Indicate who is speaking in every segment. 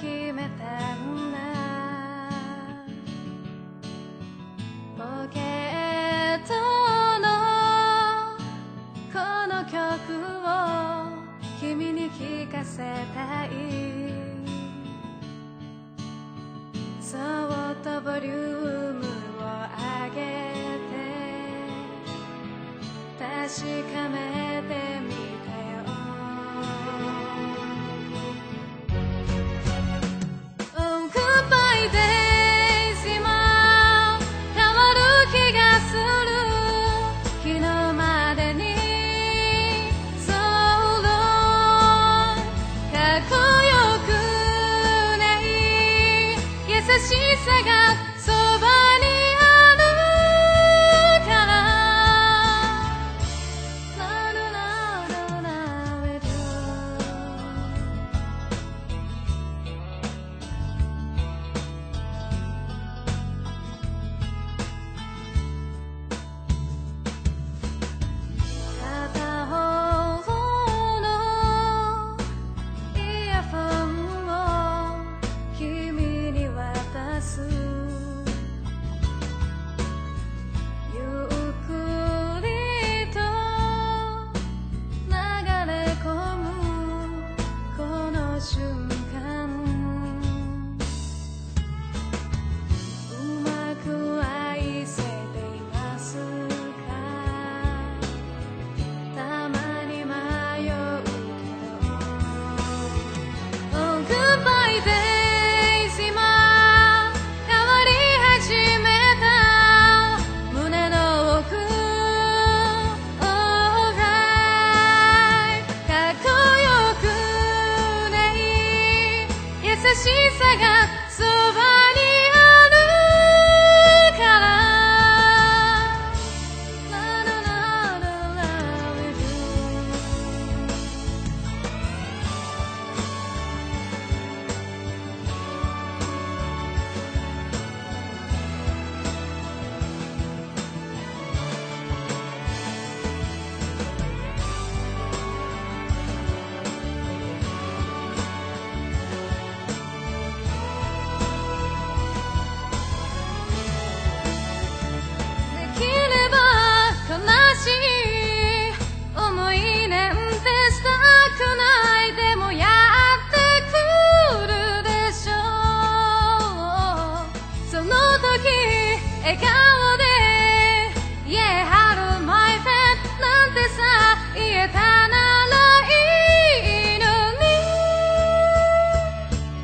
Speaker 1: 決めたんだポケットのこの曲を君に聴かせたい。そっとボリュームを上げて確かめてしさが figure. き笑顔で Yeah, hello my friend なんてさ言えたならいいのに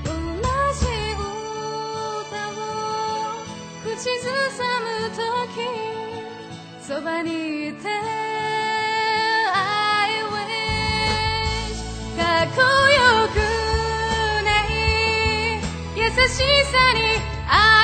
Speaker 1: 同じ歌を口ずさむ時そばにいて I wish かっこよくない優しさに愛